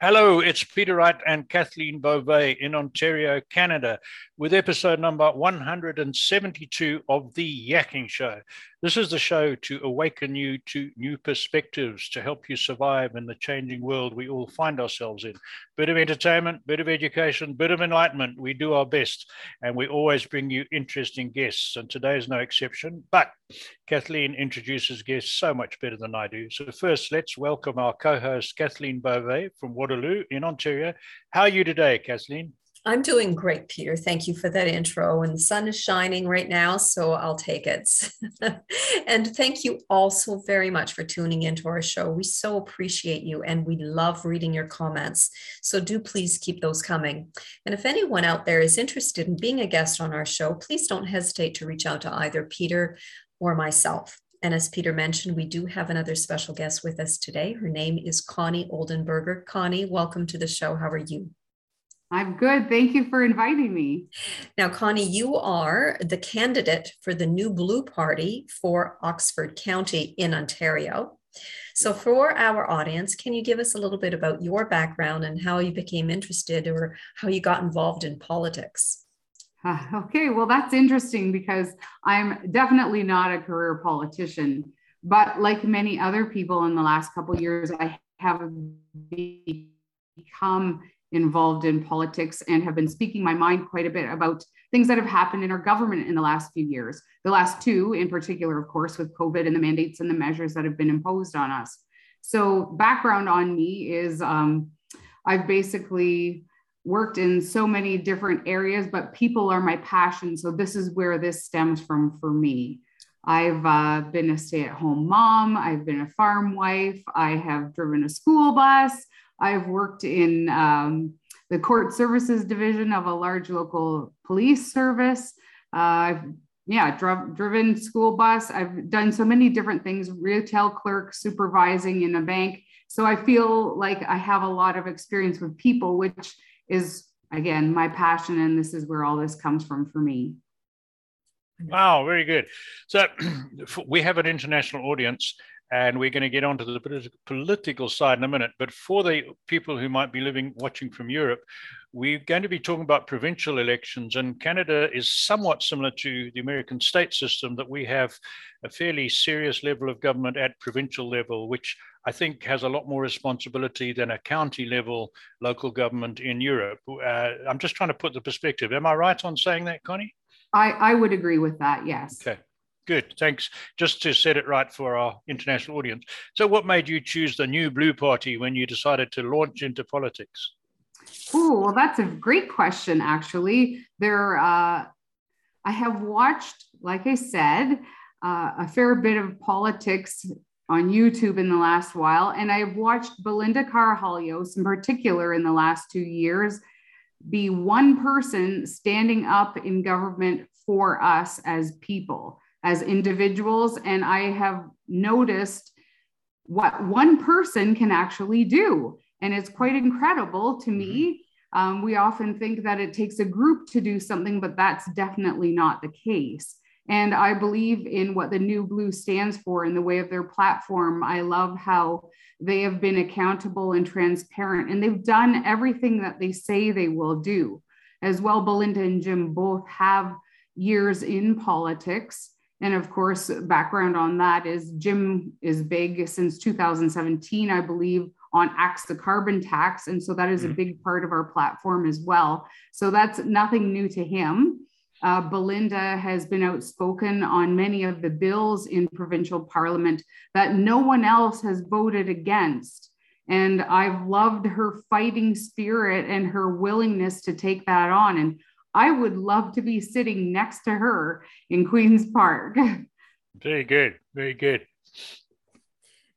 Hello, it's Peter Wright and Kathleen Beauvais in Ontario, Canada, with episode number 172 of The Yakking Show. This is the show to awaken you to new perspectives to help you survive in the changing world we all find ourselves in. Bit of entertainment, bit of education, bit of enlightenment. We do our best, and we always bring you interesting guests, and today is no exception. But Kathleen introduces guests so much better than I do. So, first, let's welcome our co host, Kathleen Beauvais from Waterloo in Ontario. How are you today, Kathleen? I'm doing great, Peter. Thank you for that intro. And the sun is shining right now, so I'll take it. and thank you all so very much for tuning into our show. We so appreciate you and we love reading your comments. So do please keep those coming. And if anyone out there is interested in being a guest on our show, please don't hesitate to reach out to either Peter or myself. And as Peter mentioned, we do have another special guest with us today. Her name is Connie Oldenburger. Connie, welcome to the show. How are you? I'm good. Thank you for inviting me. Now, Connie, you are the candidate for the New Blue Party for Oxford County in Ontario. So, for our audience, can you give us a little bit about your background and how you became interested or how you got involved in politics? Uh, okay, well, that's interesting because I'm definitely not a career politician. But like many other people in the last couple years, I have become involved in politics and have been speaking my mind quite a bit about things that have happened in our government in the last few years. The last two, in particular, of course, with COVID and the mandates and the measures that have been imposed on us. So, background on me is um, I've basically worked in so many different areas, but people are my passion. So, this is where this stems from for me. I've uh, been a stay at home mom, I've been a farm wife, I have driven a school bus. I've worked in um, the court services division of a large local police service. Uh, I've yeah, dri- driven school bus. I've done so many different things, retail clerk, supervising in a bank. So I feel like I have a lot of experience with people, which is again my passion, and this is where all this comes from for me. Wow, very good. So we have an international audience, and we're going to get onto the political side in a minute. But for the people who might be living, watching from Europe, we're going to be talking about provincial elections. And Canada is somewhat similar to the American state system, that we have a fairly serious level of government at provincial level, which I think has a lot more responsibility than a county level local government in Europe. Uh, I'm just trying to put the perspective. Am I right on saying that, Connie? I, I would agree with that, yes. Okay. Good, thanks. Just to set it right for our international audience. So, what made you choose the New Blue Party when you decided to launch into politics? Oh, well, that's a great question, actually. There, uh, I have watched, like I said, uh, a fair bit of politics on YouTube in the last while, and I've watched Belinda Karahalios in particular in the last two years be one person standing up in government for us as people as individuals. And I have noticed what one person can actually do. And it's quite incredible to me. Mm-hmm. Um, we often think that it takes a group to do something, but that's definitely not the case. And I believe in what the New Blue stands for in the way of their platform. I love how they have been accountable and transparent, and they've done everything that they say they will do. As well, Belinda and Jim both have years in politics. And of course, background on that is Jim is big since 2017, I believe, on Axe the Carbon Tax. And so that is a mm-hmm. big part of our platform as well. So that's nothing new to him. Uh, Belinda has been outspoken on many of the bills in provincial parliament that no one else has voted against. And I've loved her fighting spirit and her willingness to take that on. And I would love to be sitting next to her in Queen's Park. Very good. Very good.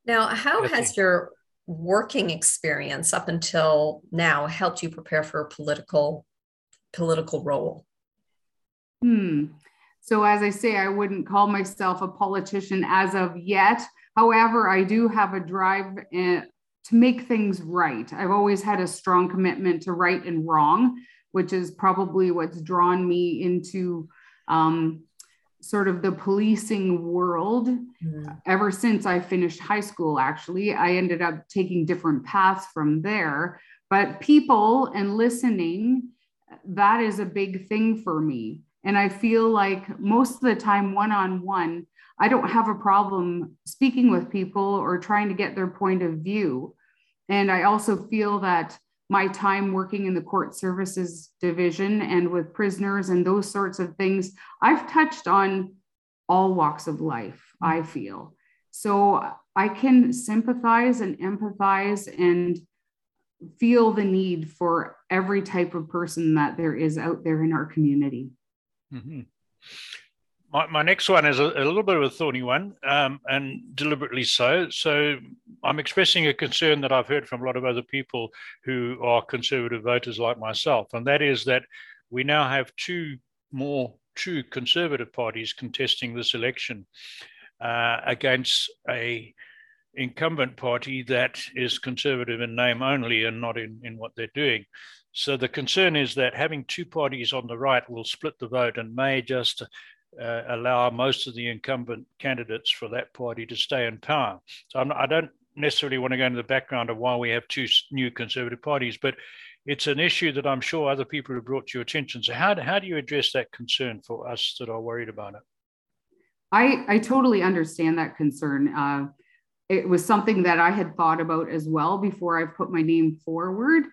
Now, how has your working experience up until now helped you prepare for a political political role? Hmm. So, as I say, I wouldn't call myself a politician as of yet. However, I do have a drive in, to make things right. I've always had a strong commitment to right and wrong which is probably what's drawn me into um, sort of the policing world mm-hmm. ever since I finished high school. Actually, I ended up taking different paths from there. But people and listening, that is a big thing for me. And I feel like most of the time, one on one, I don't have a problem speaking with people or trying to get their point of view. And I also feel that my time working in the court services division and with prisoners and those sorts of things, I've touched on all walks of life, I feel. So I can sympathize and empathize and feel the need for every type of person that there is out there in our community. Mm-hmm. My, my next one is a, a, little bit of a thorny one, um, and deliberately so. So I'm expressing a concern that I've heard from a lot of other people who are conservative voters like myself, and that is that we now have two more true conservative parties contesting this election uh, against a incumbent party that is conservative in name only and not in, in what they're doing. So the concern is that having two parties on the right will split the vote and may just uh, allow most of the incumbent candidates for that party to stay in power. So I'm, I do not necessarily want to go into the background of why we have two new conservative parties, but it's an issue that I'm sure other people have brought to your attention. So how, how do you address that concern for us that are worried about it? I, I totally understand that concern. Uh, it was something that I had thought about as well before I put my name forward.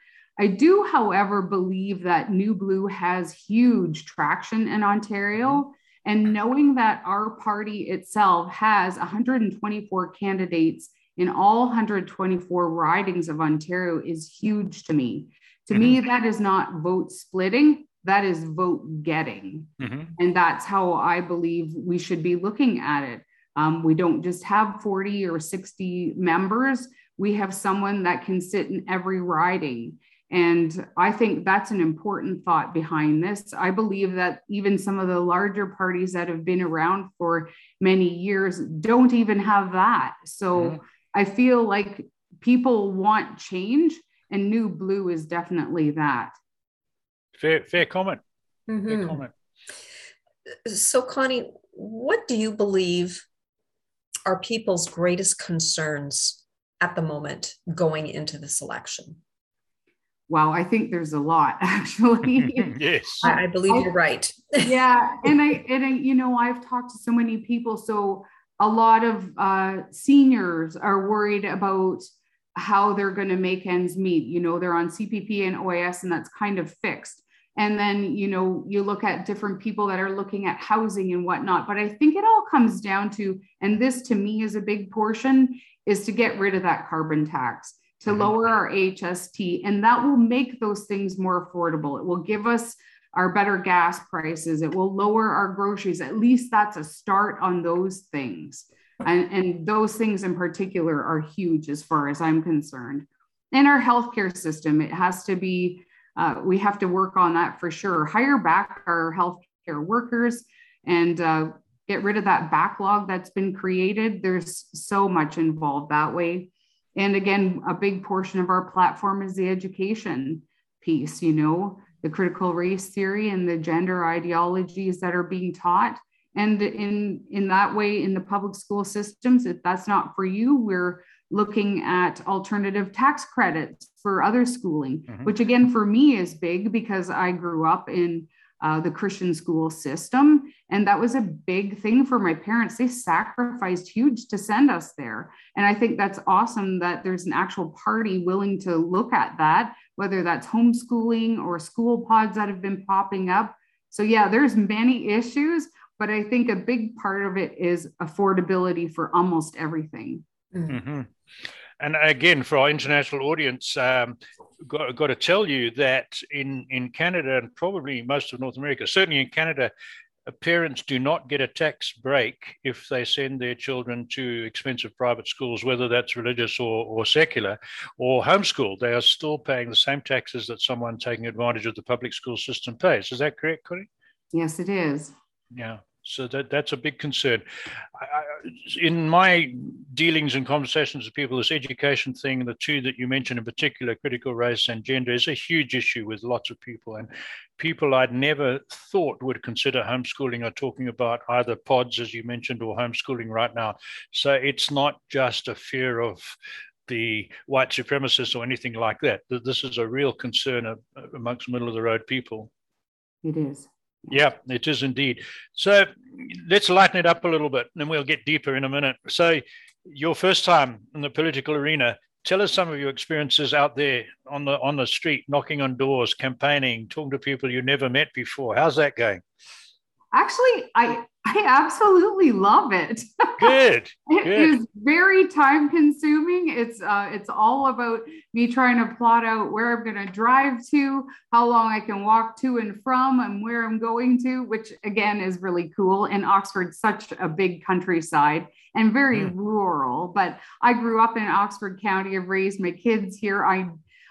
I do, however, believe that New Blue has huge traction in Ontario. And knowing that our party itself has 124 candidates in all 124 ridings of Ontario is huge to me. To mm-hmm. me, that is not vote splitting, that is vote getting. Mm-hmm. And that's how I believe we should be looking at it. Um, we don't just have 40 or 60 members, we have someone that can sit in every riding. And I think that's an important thought behind this. I believe that even some of the larger parties that have been around for many years don't even have that. So mm-hmm. I feel like people want change, and New Blue is definitely that. Fair, fair comment. Mm-hmm. Fair comment. So, Connie, what do you believe are people's greatest concerns at the moment going into this election? Wow, I think there's a lot actually. yes, I, I believe I, you're right. yeah, and I and I, you know, I've talked to so many people. So a lot of uh, seniors are worried about how they're going to make ends meet. You know, they're on CPP and OAS, and that's kind of fixed. And then, you know, you look at different people that are looking at housing and whatnot. But I think it all comes down to, and this to me is a big portion, is to get rid of that carbon tax to mm-hmm. lower our HST, and that will make those things more affordable. It will give us our better gas prices. It will lower our groceries. At least that's a start on those things. And, and those things in particular are huge as far as I'm concerned. In our healthcare system, it has to be, uh, we have to work on that for sure. Hire back our healthcare workers and uh, get rid of that backlog that's been created. There's so much involved that way. And again, a big portion of our platform is the education piece, you know, the critical race theory and the gender ideologies that are being taught. And in, in that way, in the public school systems, if that's not for you, we're looking at alternative tax credits for other schooling, mm-hmm. which again, for me is big because I grew up in uh, the Christian school system. And that was a big thing for my parents. They sacrificed huge to send us there. And I think that's awesome that there's an actual party willing to look at that, whether that's homeschooling or school pods that have been popping up. So, yeah, there's many issues, but I think a big part of it is affordability for almost everything. Mm-hmm. And again, for our international audience, um, got, got to tell you that in, in Canada and probably most of North America, certainly in Canada, uh, parents do not get a tax break if they send their children to expensive private schools, whether that's religious or, or secular or homeschooled. They are still paying the same taxes that someone taking advantage of the public school system pays. Is that correct, Connie? Yes, it is. Yeah. So that, that's a big concern. I, in my dealings and conversations with people, this education thing, the two that you mentioned in particular, critical race and gender, is a huge issue with lots of people. And people I'd never thought would consider homeschooling are talking about either pods, as you mentioned, or homeschooling right now. So it's not just a fear of the white supremacists or anything like that. This is a real concern amongst middle of the road people. It is. Yeah, it is indeed. So let's lighten it up a little bit and we'll get deeper in a minute. So, your first time in the political arena, tell us some of your experiences out there on the on the street, knocking on doors, campaigning, talking to people you never met before. How's that going? Actually, I I absolutely love it. Good. it good. is very time consuming. It's uh, it's all about me trying to plot out where I'm going to drive to, how long I can walk to and from, and where I'm going to, which again is really cool. And Oxford's such a big countryside and very mm. rural. But I grew up in Oxford County. I've raised my kids here. I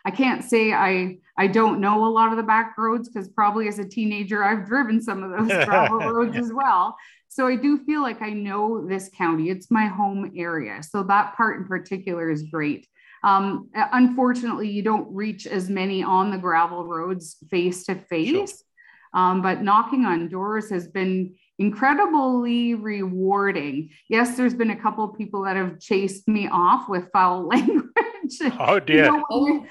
I can't say I I don't know a lot of the back roads because probably as a teenager I've driven some of those gravel roads as well. So I do feel like I know this county. It's my home area. So that part in particular is great. Um, unfortunately, you don't reach as many on the gravel roads face to face. But knocking on doors has been incredibly rewarding. Yes, there's been a couple of people that have chased me off with foul language. Oh dear. You know, when,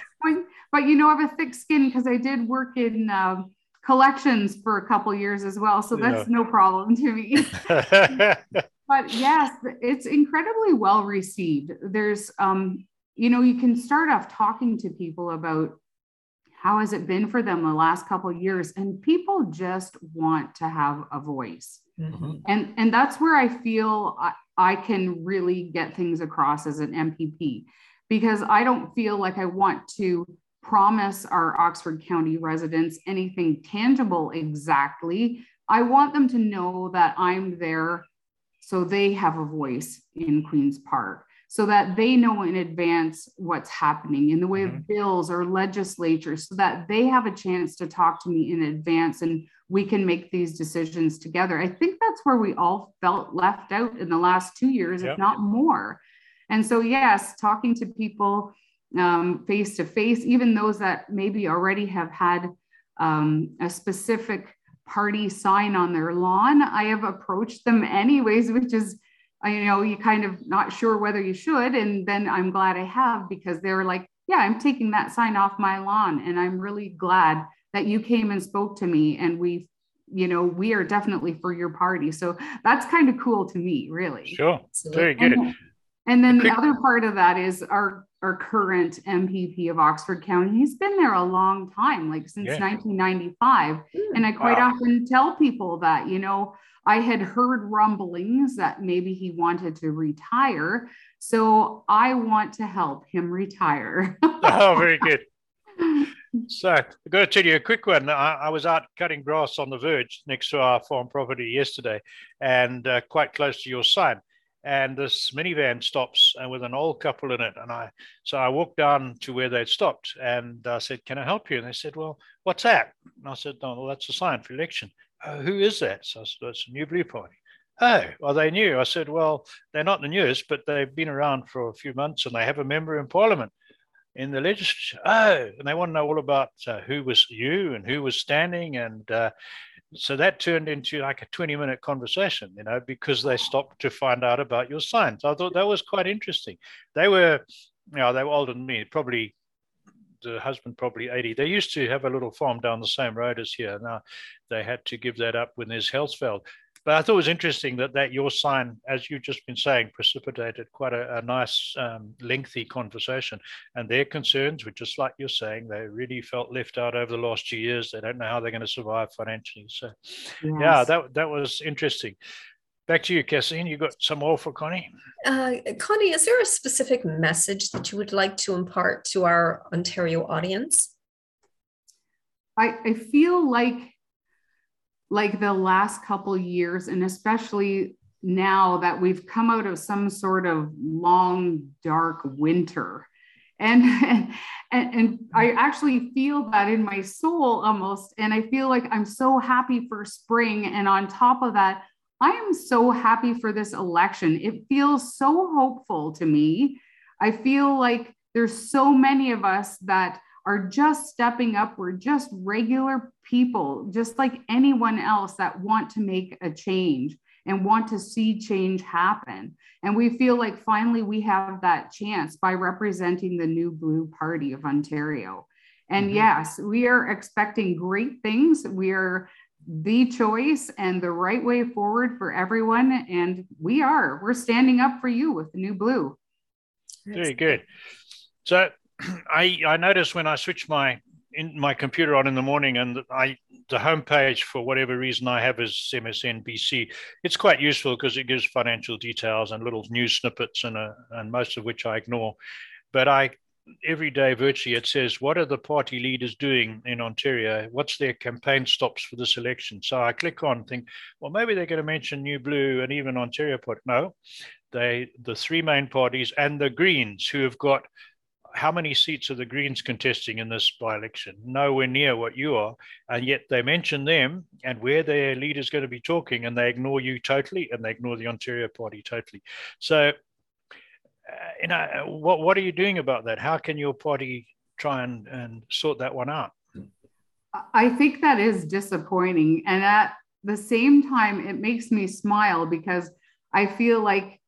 but you know, I have a thick skin because I did work in uh, collections for a couple years as well, so that's yeah. no problem to me. but yes, it's incredibly well received. There's, um, you know, you can start off talking to people about how has it been for them the last couple of years and people just want to have a voice mm-hmm. and and that's where i feel I, I can really get things across as an mpp because i don't feel like i want to promise our oxford county residents anything tangible exactly i want them to know that i'm there so they have a voice in queens park so that they know in advance what's happening in the way mm-hmm. of bills or legislatures, so that they have a chance to talk to me in advance and we can make these decisions together. I think that's where we all felt left out in the last two years, yep. if not more. And so, yes, talking to people face to face, even those that maybe already have had um, a specific party sign on their lawn, I have approached them anyways, which is you know, you kind of not sure whether you should. And then I'm glad I have because they were like, yeah, I'm taking that sign off my lawn. And I'm really glad that you came and spoke to me and we you know we are definitely for your party so that's kind of cool to me really sure very good and, and then the other part of that is our our current mpp of oxford county he's been there a long time like since yeah. 1995 and i quite wow. often tell people that you know I had heard rumblings that maybe he wanted to retire. So I want to help him retire. oh, very good. So I've got to tell you a quick one. I, I, was out cutting grass on the verge next to our farm property yesterday and uh, quite close to your sign. And this minivan stops and uh, with an old couple in it. And I, so I walked down to where they'd stopped and I said, Can I help you? And they said, Well, what's that? And I said, No, well, that's a sign for election uh, who is that? So I said, it's a New Blue Party. Oh, well, they knew. I said, well, they're not the newest, but they've been around for a few months and they have a member in Parliament in the legislature. Oh, and they want to know all about uh, who was you and who was standing. And uh, so that turned into like a 20 minute conversation, you know, because they stopped to find out about your signs. I thought that was quite interesting. They were, you know, they were older than me, probably the husband probably 80. They used to have a little farm down the same road as here. Now they had to give that up when there's Helsfeld. But I thought it was interesting that that your sign, as you've just been saying, precipitated quite a, a nice, um, lengthy conversation. And their concerns were just like you're saying, they really felt left out over the last two years. They don't know how they're going to survive financially. So, yes. yeah, that that was interesting. Back to you, Kathleen. You got some more for Connie? Uh, Connie, is there a specific message that you would like to impart to our Ontario audience? I, I feel like like the last couple years, and especially now that we've come out of some sort of long, dark winter. And, and and I actually feel that in my soul almost. And I feel like I'm so happy for spring. And on top of that, I am so happy for this election. It feels so hopeful to me. I feel like there's so many of us that are just stepping up. We're just regular people, just like anyone else that want to make a change. and want to see change happen. And we feel like finally we have that chance by representing the new blue party of Ontario. And mm-hmm. yes, we are expecting great things. We are the choice and the right way forward for everyone. And we are, we're standing up for you with the new blue. Very good. So I, I noticed when I switched my in my computer on in the morning and I the homepage for whatever reason I have is MSNBC. It's quite useful because it gives financial details and little news snippets and uh, and most of which I ignore. But I every day virtually it says what are the party leaders doing in ontario what's their campaign stops for this election so i click on think well maybe they're going to mention new blue and even ontario put no they the three main parties and the greens who have got how many seats are the greens contesting in this by-election nowhere near what you are and yet they mention them and where their leader's going to be talking and they ignore you totally and they ignore the ontario party totally so uh, you know, what what are you doing about that? How can your party try and, and sort that one out? I think that is disappointing. And at the same time, it makes me smile because I feel like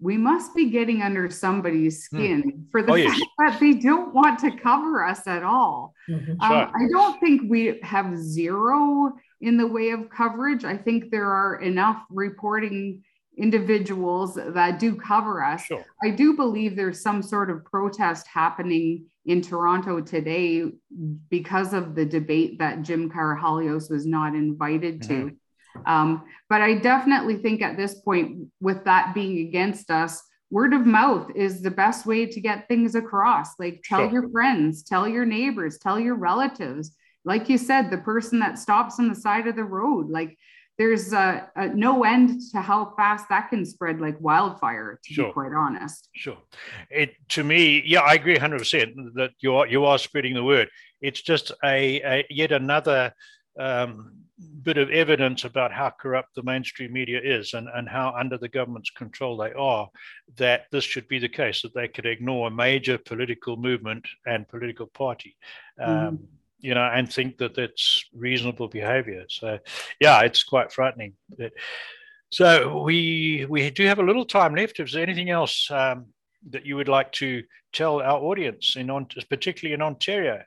we must be getting under somebody's hmm. skin mm. for the oh, yes. fact that they don't want to cover us at all. Mm-hmm. Um, sure. I don't think we have zero in the way of coverage. I think there are enough reporting individuals that do cover us. Sure. I do believe there's some sort of protest happening in Toronto today because of the debate that Jim Karahalios was not invited to. Um, but I definitely think at this point, with that being against us, word of mouth is the best way to get things across. Like tell sure. your friends, tell your neighbors, tell your relatives. Like you said, the person that stops on the side of the road, like there's a, a, no end to how fast that can spread like wildfire to sure. be quite honest sure it to me yeah i agree 100% that you are you are spreading the word it's just a, a yet another um, bit of evidence about how corrupt the mainstream media is and, and how under the government's control they are that this should be the case that they could ignore a major political movement and political party um, mm you know, and think that that's reasonable behavior. So, yeah, it's quite frightening. So we we do have a little time left. Is there anything else um, that you would like to tell our audience in particularly in Ontario?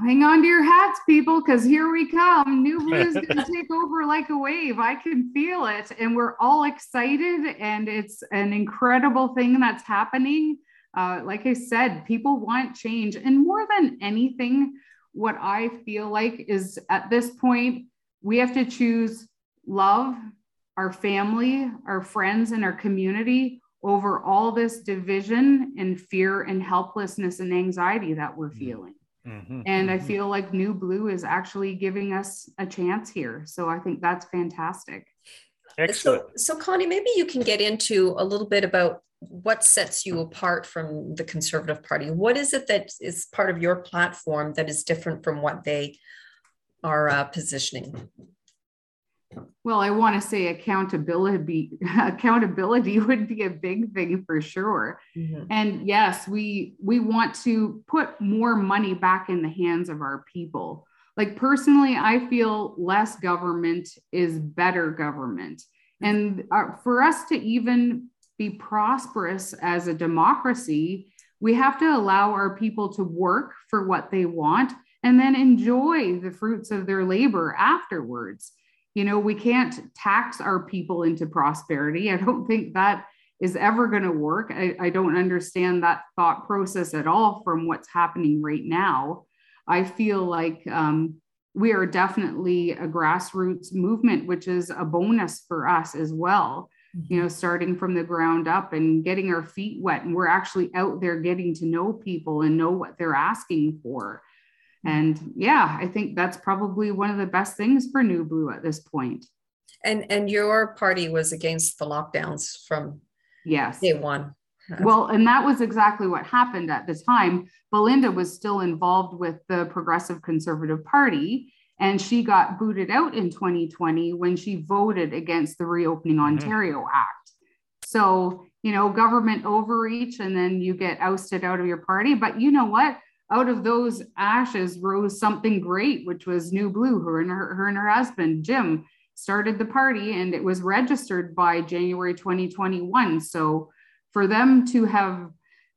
Hang on to your hats, people, because here we come. New Blue is going to take over like a wave. I can feel it, and we're all excited, and it's an incredible thing that's happening uh, like I said, people want change. And more than anything, what I feel like is at this point, we have to choose love, our family, our friends, and our community over all this division and fear and helplessness and anxiety that we're mm-hmm. feeling. Mm-hmm. And I mm-hmm. feel like New Blue is actually giving us a chance here. So I think that's fantastic. Excellent. So, so Connie, maybe you can get into a little bit about what sets you apart from the Conservative Party? What is it that is part of your platform that is different from what they are uh, positioning? Well, I want to say accountability. Accountability would be a big thing for sure. Mm-hmm. And yes, we we want to put more money back in the hands of our people. Like personally, I feel less government is better government. And uh, for us to even be prosperous as a democracy, we have to allow our people to work for what they want and then enjoy the fruits of their labor afterwards. You know, we can't tax our people into prosperity. I don't think that is ever going to work. I, I, don't understand that thought process at all from what's happening right now. I feel like um, we are definitely a grassroots movement, which is a bonus for us as well you know, starting from the ground up and getting our feet wet. And we're actually out there getting to know people and know what they're asking for. And yeah, I think that's probably one of the best things for New Blue at this point. And and your party was against the lockdowns from yes day one. Well, and that was exactly what happened at the time. Belinda was still involved with the Progressive Conservative Party and she got booted out in 2020 when she voted against the Reopening mm-hmm. Ontario Act. So, you know, government overreach and then you get ousted out of your party. But you know what? Out of those ashes rose something great, which was New Blue, her and her, her and her husband, Jim. started the party and it was registered by January 2021. So for them to have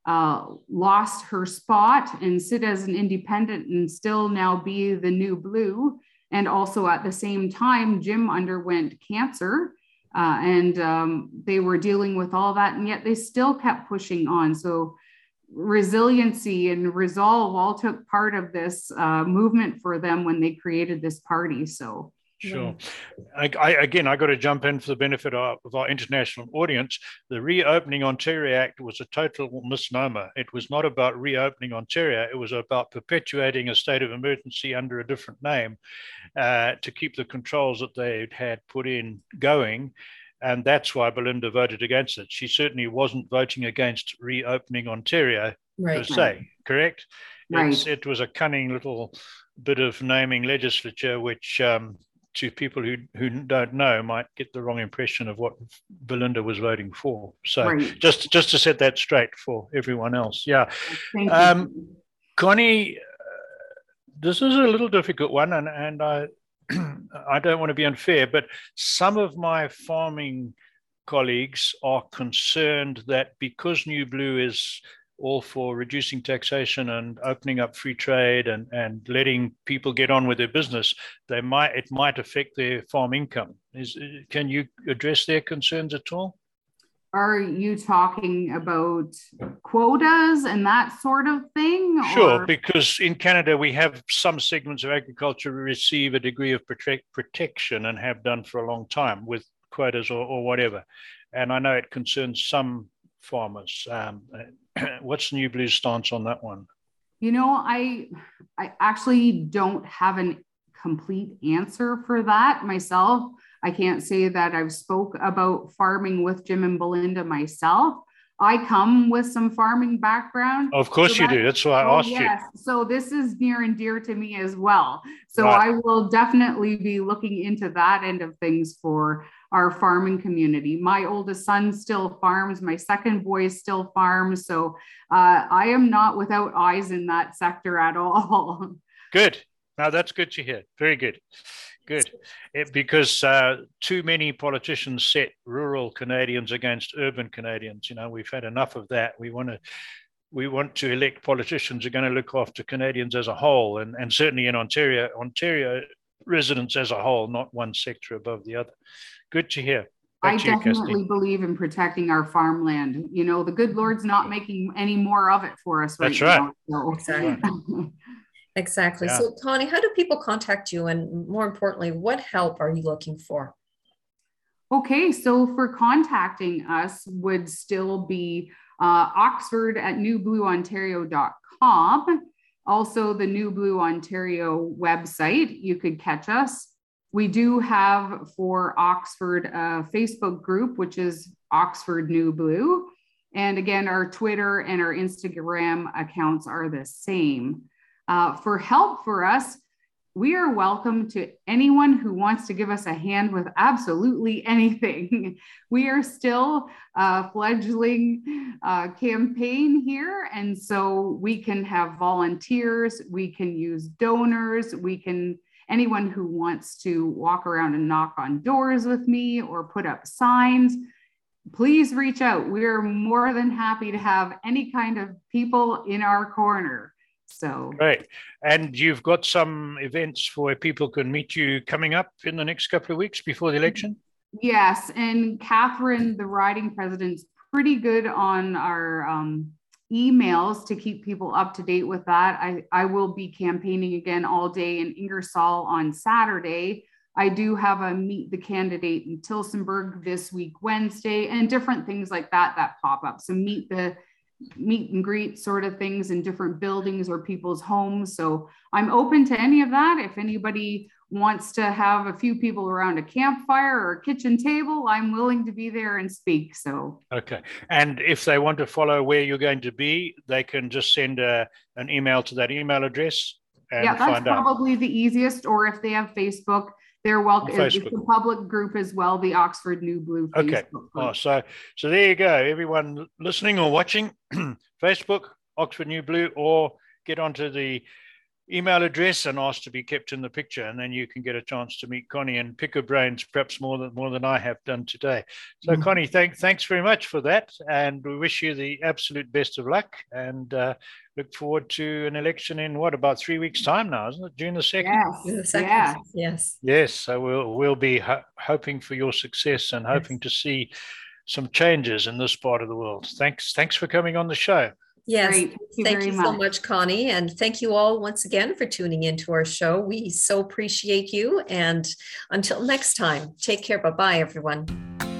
uh, lost her spot and sit as an independent and still now be the new blue. And also at the same time, Jim underwent cancer uh, and um, they were dealing with all that. And yet they still kept pushing on. So resiliency and resolve all took part of this uh, movement for them when they created this party. So Sure. I, I, again, I got to jump in for the benefit of, of, our international audience. The Reopening Ontario Act was a total misnomer. It was not about reopening Ontario. It was about perpetuating a state of emergency under a different name uh, to keep the controls that they had put in going. And that's why Belinda voted against it. She certainly wasn't voting against reopening Ontario right. per se, correct? Right. it was a cunning little bit of naming legislature, which um, to people who, who don't know might get the wrong impression of what Belinda was voting for. So right. just just to set that straight for everyone else. Yeah. Um, Connie, uh, this is a little difficult one, and, and I I don't want to be unfair, but some of my farming colleagues are concerned that because New Blue is all for reducing taxation and opening up free trade and, and letting people get on with their business, they might it might affect their farm income. Is can you address their concerns at all? Are you talking about quotas and that sort of thing? Sure, or? because in Canada we have some segments of agriculture receive a degree of protect, protection and have done for a long time with quotas or, or whatever. And I know it concerns some farmers. Um, what's New Blue's stance on that one? You know, I I actually don't have a complete answer for that myself. I can't say that I've spoke about farming with Jim and Belinda myself. I come with some farming background. Of course so you do. That's why I oh, asked yes. you. So this is near and dear to me as well. So right. I will definitely be looking into that end of things for our farming community. My oldest son still farms. My second boy still farms. So uh, I am not without eyes in that sector at all. Good. Now that's good to hear. Very good. Good. It, because uh, too many politicians set rural Canadians against urban Canadians. You know, we've had enough of that. We want to we want to elect politicians who are going to look after Canadians as a whole, and, and certainly in Ontario, Ontario residents as a whole, not one sector above the other. Good to hear. Back I to definitely you, believe in protecting our farmland. You know, the good Lord's not making any more of it for us right That's right. Now, so. Exactly. Exactly. Yeah. So, Connie, how do people contact you? And more importantly, what help are you looking for? Okay, so for contacting us would still be uh, oxford at newblueontario.com. Also, the New Blue Ontario website, you could catch us. We do have for Oxford a Facebook group, which is Oxford New Blue. And again, our Twitter and our Instagram accounts are the same. Uh, for help for us, we are welcome to anyone who wants to give us a hand with absolutely anything. we are still a fledgling uh, campaign here, and so we can have volunteers, we can use donors, we can anyone who wants to walk around and knock on doors with me or put up signs please reach out. We're more than happy to have any kind of people in our corner. So great. And you've got some events where people can meet you coming up in the next couple of weeks before the election? Yes. And Catherine, the riding president's pretty good on our um, emails to keep people up to date with that. I, I will be campaigning again all day in Ingersoll on Saturday. I do have a meet the candidate in Tillsonburg this week, Wednesday, and different things like that that pop up. So meet the meet and greet sort of things in different buildings or people's homes. So I'm open to any of that. If anybody wants to have a few people around a campfire or a kitchen table, I'm willing to be there and speak. So, okay. And if they want to follow where you're going to be, they can just send a, an email to that email address. And yeah, that's probably out. the easiest. Or if they have Facebook, they're welcome. It's a public group as well, the Oxford New Blue. Facebook okay. Group. Oh, so so there you go. Everyone listening or watching, Facebook, Oxford New Blue, or get onto the email address and ask to be kept in the picture, and then you can get a chance to meet Connie and pick her brains, perhaps more than more than I have done today. So, mm-hmm. Connie, thank, thanks very much for that, and we wish you the absolute best of luck, and uh, look forward to an election in what about three weeks' time now, isn't it? June the second. Yes. Yeah. Yes. Yes. So we'll we'll be ho- hoping for your success and hoping yes. to see some changes in this part of the world. Thanks. Thanks for coming on the show. Yes. Great. Thank you, thank you so much, Connie. And thank you all once again for tuning into our show. We so appreciate you. And until next time, take care. Bye bye, everyone.